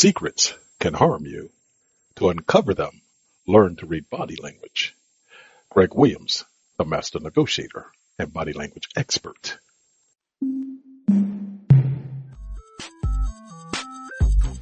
Secrets can harm you. To uncover them, learn to read body language. Greg Williams, the master negotiator and body language expert.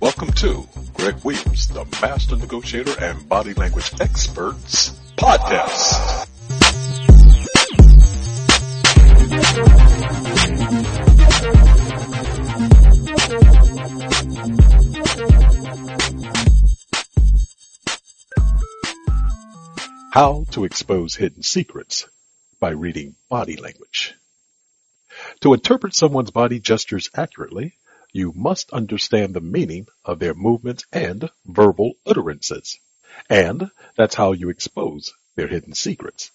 Welcome to Greg Williams, the master negotiator and body language experts podcast. How to expose hidden secrets by reading body language. To interpret someone's body gestures accurately, you must understand the meaning of their movements and verbal utterances. And that's how you expose their hidden secrets.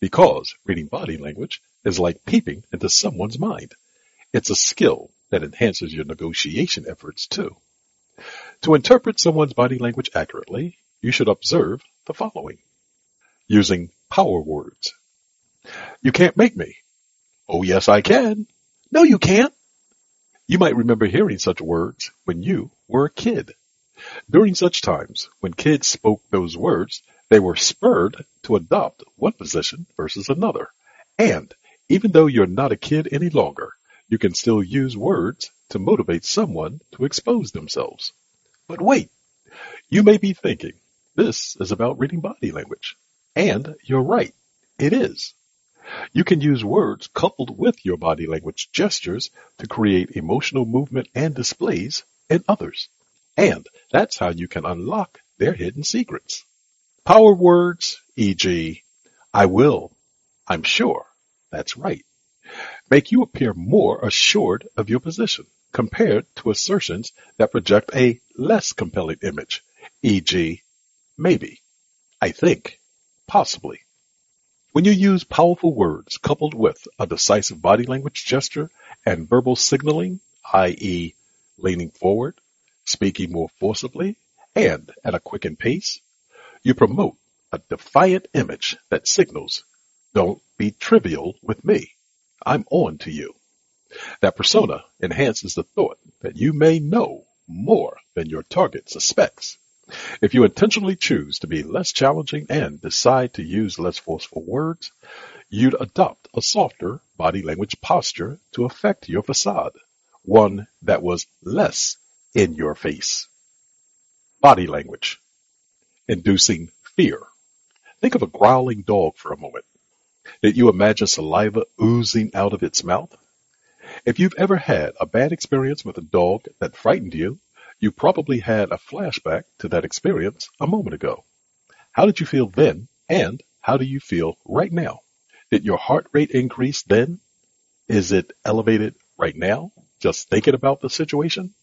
Because reading body language is like peeping into someone's mind. It's a skill that enhances your negotiation efforts too. To interpret someone's body language accurately, you should observe the following using power words. You can't make me. Oh yes I can. No you can't. You might remember hearing such words when you were a kid. During such times, when kids spoke those words, they were spurred to adopt one position versus another. And even though you're not a kid any longer, you can still use words to motivate someone to expose themselves. But wait, you may be thinking, this is about reading body language. And you're right. It is. You can use words coupled with your body language gestures to create emotional movement and displays in others. And that's how you can unlock their hidden secrets. Power words, e.g., I will, I'm sure, that's right, make you appear more assured of your position compared to assertions that project a less compelling image, e.g., maybe, I think, Possibly. When you use powerful words coupled with a decisive body language gesture and verbal signaling, i.e. leaning forward, speaking more forcibly, and at a quickened pace, you promote a defiant image that signals, don't be trivial with me. I'm on to you. That persona enhances the thought that you may know more than your target suspects. If you intentionally choose to be less challenging and decide to use less forceful words, you'd adopt a softer body language posture to affect your facade, one that was less in your face. Body language. Inducing fear. Think of a growling dog for a moment. Did you imagine saliva oozing out of its mouth? If you've ever had a bad experience with a dog that frightened you, you probably had a flashback to that experience a moment ago. How did you feel then and how do you feel right now? Did your heart rate increase then? Is it elevated right now? Just thinking about the situation?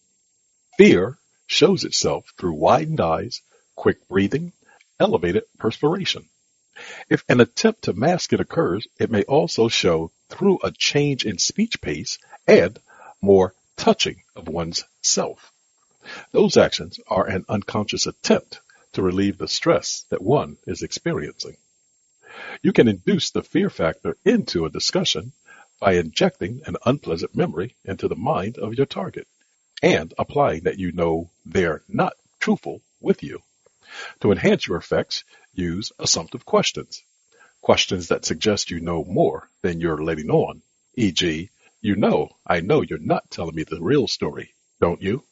Fear shows itself through widened eyes, quick breathing, elevated perspiration. If an attempt to mask it occurs, it may also show through a change in speech pace and more touching of one's self. Those actions are an unconscious attempt to relieve the stress that one is experiencing. You can induce the fear factor into a discussion by injecting an unpleasant memory into the mind of your target and applying that you know they're not truthful with you. To enhance your effects, use assumptive questions. Questions that suggest you know more than you're letting on. E.g., you know, I know you're not telling me the real story, don't you?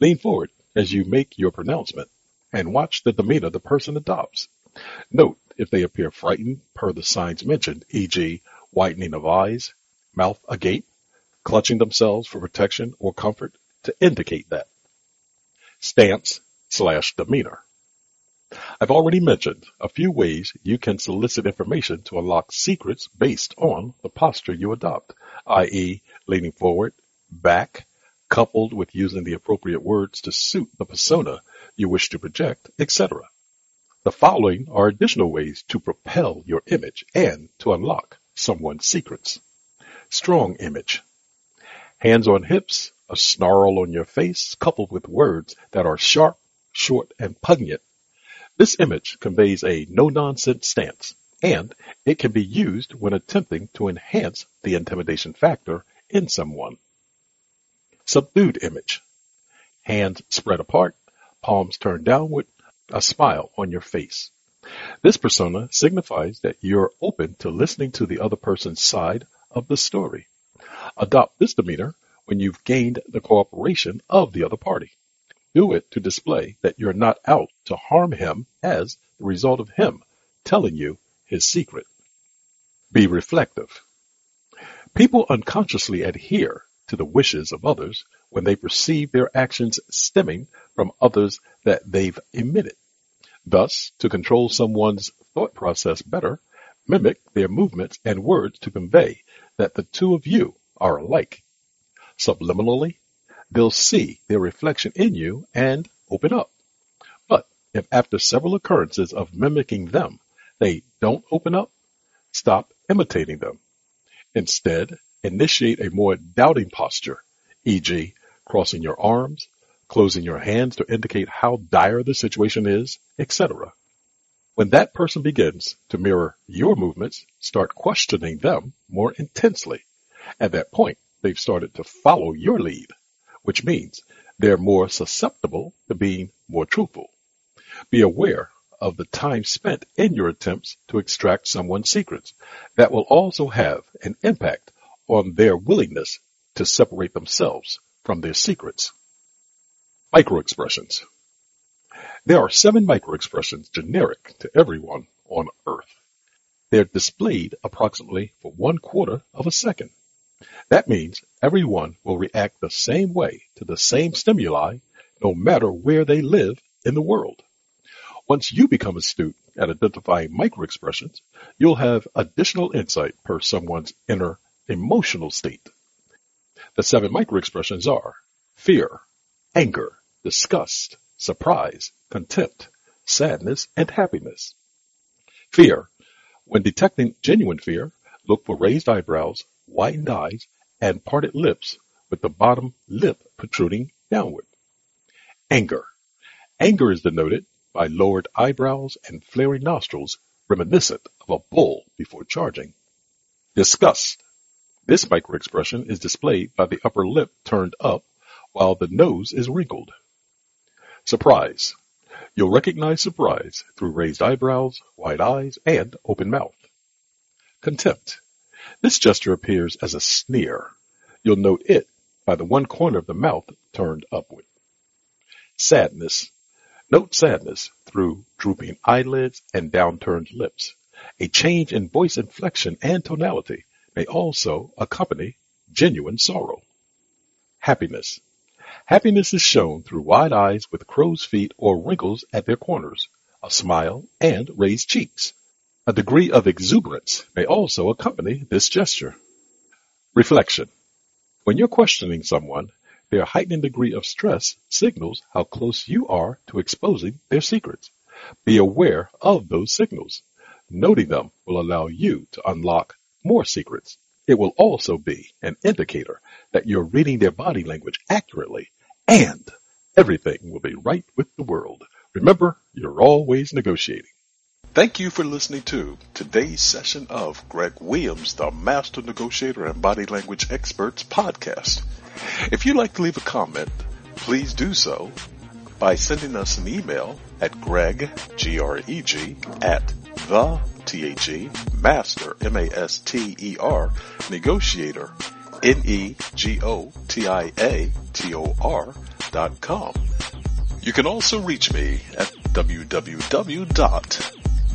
Lean forward as you make your pronouncement and watch the demeanor the person adopts. Note if they appear frightened per the signs mentioned, e.g. whitening of eyes, mouth agape, clutching themselves for protection or comfort to indicate that. Stance slash demeanor. I've already mentioned a few ways you can solicit information to unlock secrets based on the posture you adopt, i.e. leaning forward, back, coupled with using the appropriate words to suit the persona you wish to project, etc. The following are additional ways to propel your image and to unlock someone's secrets. Strong image. Hands on hips, a snarl on your face, coupled with words that are sharp, short, and pungent. This image conveys a no-nonsense stance, and it can be used when attempting to enhance the intimidation factor in someone. Subdued image. hands spread apart, palms turned downward, a smile on your face. This persona signifies that you're open to listening to the other person's side of the story. Adopt this demeanor when you've gained the cooperation of the other party. Do it to display that you're not out to harm him as the result of him telling you his secret. Be reflective. People unconsciously adhere to the wishes of others when they perceive their actions stemming from others that they've emitted. Thus, to control someone's thought process better, mimic their movements and words to convey that the two of you are alike. Subliminally, they'll see their reflection in you and open up. But if after several occurrences of mimicking them, they don't open up, stop imitating them. Instead, initiate a more doubting posture, e.g., crossing your arms, closing your hands to indicate how dire the situation is, etc. When that person begins to mirror your movements, start questioning them more intensely. At that point, they've started to follow your lead, which means they're more susceptible to being more truthful. Be aware of the time spent in your attempts to extract someone's secrets. That will also have an impact on their willingness to separate themselves from their secrets. Microexpressions. There are seven microexpressions generic to everyone on Earth. They're displayed approximately for one quarter of a second. That means everyone will react the same way to the same stimuli no matter where they live in the world. Once you become astute at identifying microexpressions, you'll have additional insight per someone's inner emotional state. The seven microexpressions are fear, anger, disgust, surprise, contempt, sadness, and happiness. Fear. When detecting genuine fear, look for raised eyebrows, widened eyes, and parted lips with the bottom lip protruding downward. Anger. Anger is denoted by lowered eyebrows and flaring nostrils reminiscent of a bull before charging. Disgust. This microexpression is displayed by the upper lip turned up while the nose is wrinkled. Surprise. You'll recognize surprise through raised eyebrows, wide eyes, and open mouth. Contempt. This gesture appears as a sneer. You'll note it by the one corner of the mouth turned upward. Sadness. Note sadness through drooping eyelids and downturned lips. A change in voice inflection and tonality may also accompany genuine sorrow. Happiness. Happiness is shown through wide eyes with crow's feet or wrinkles at their corners, a smile, and raised cheeks. A degree of exuberance may also accompany this gesture. Reflection. When you're questioning someone, their heightened degree of stress signals how close you are to exposing their secrets. Be aware of those signals. Noting them will allow you to unlock more secrets. It will also be an indicator that you're reading their body language accurately and everything will be right with the world. Remember, you're always negotiating. Thank you for listening to today's session of Greg Williams, the Master Negotiator and Body Language Experts podcast. If you'd like to leave a comment, please do so by sending us an email at greg, G-R-E-G, at the, T-H-E, master, M-A-S-T-E-R, negotiator, N-E-G-O-T-I-A-T-O-R dot com. You can also reach me at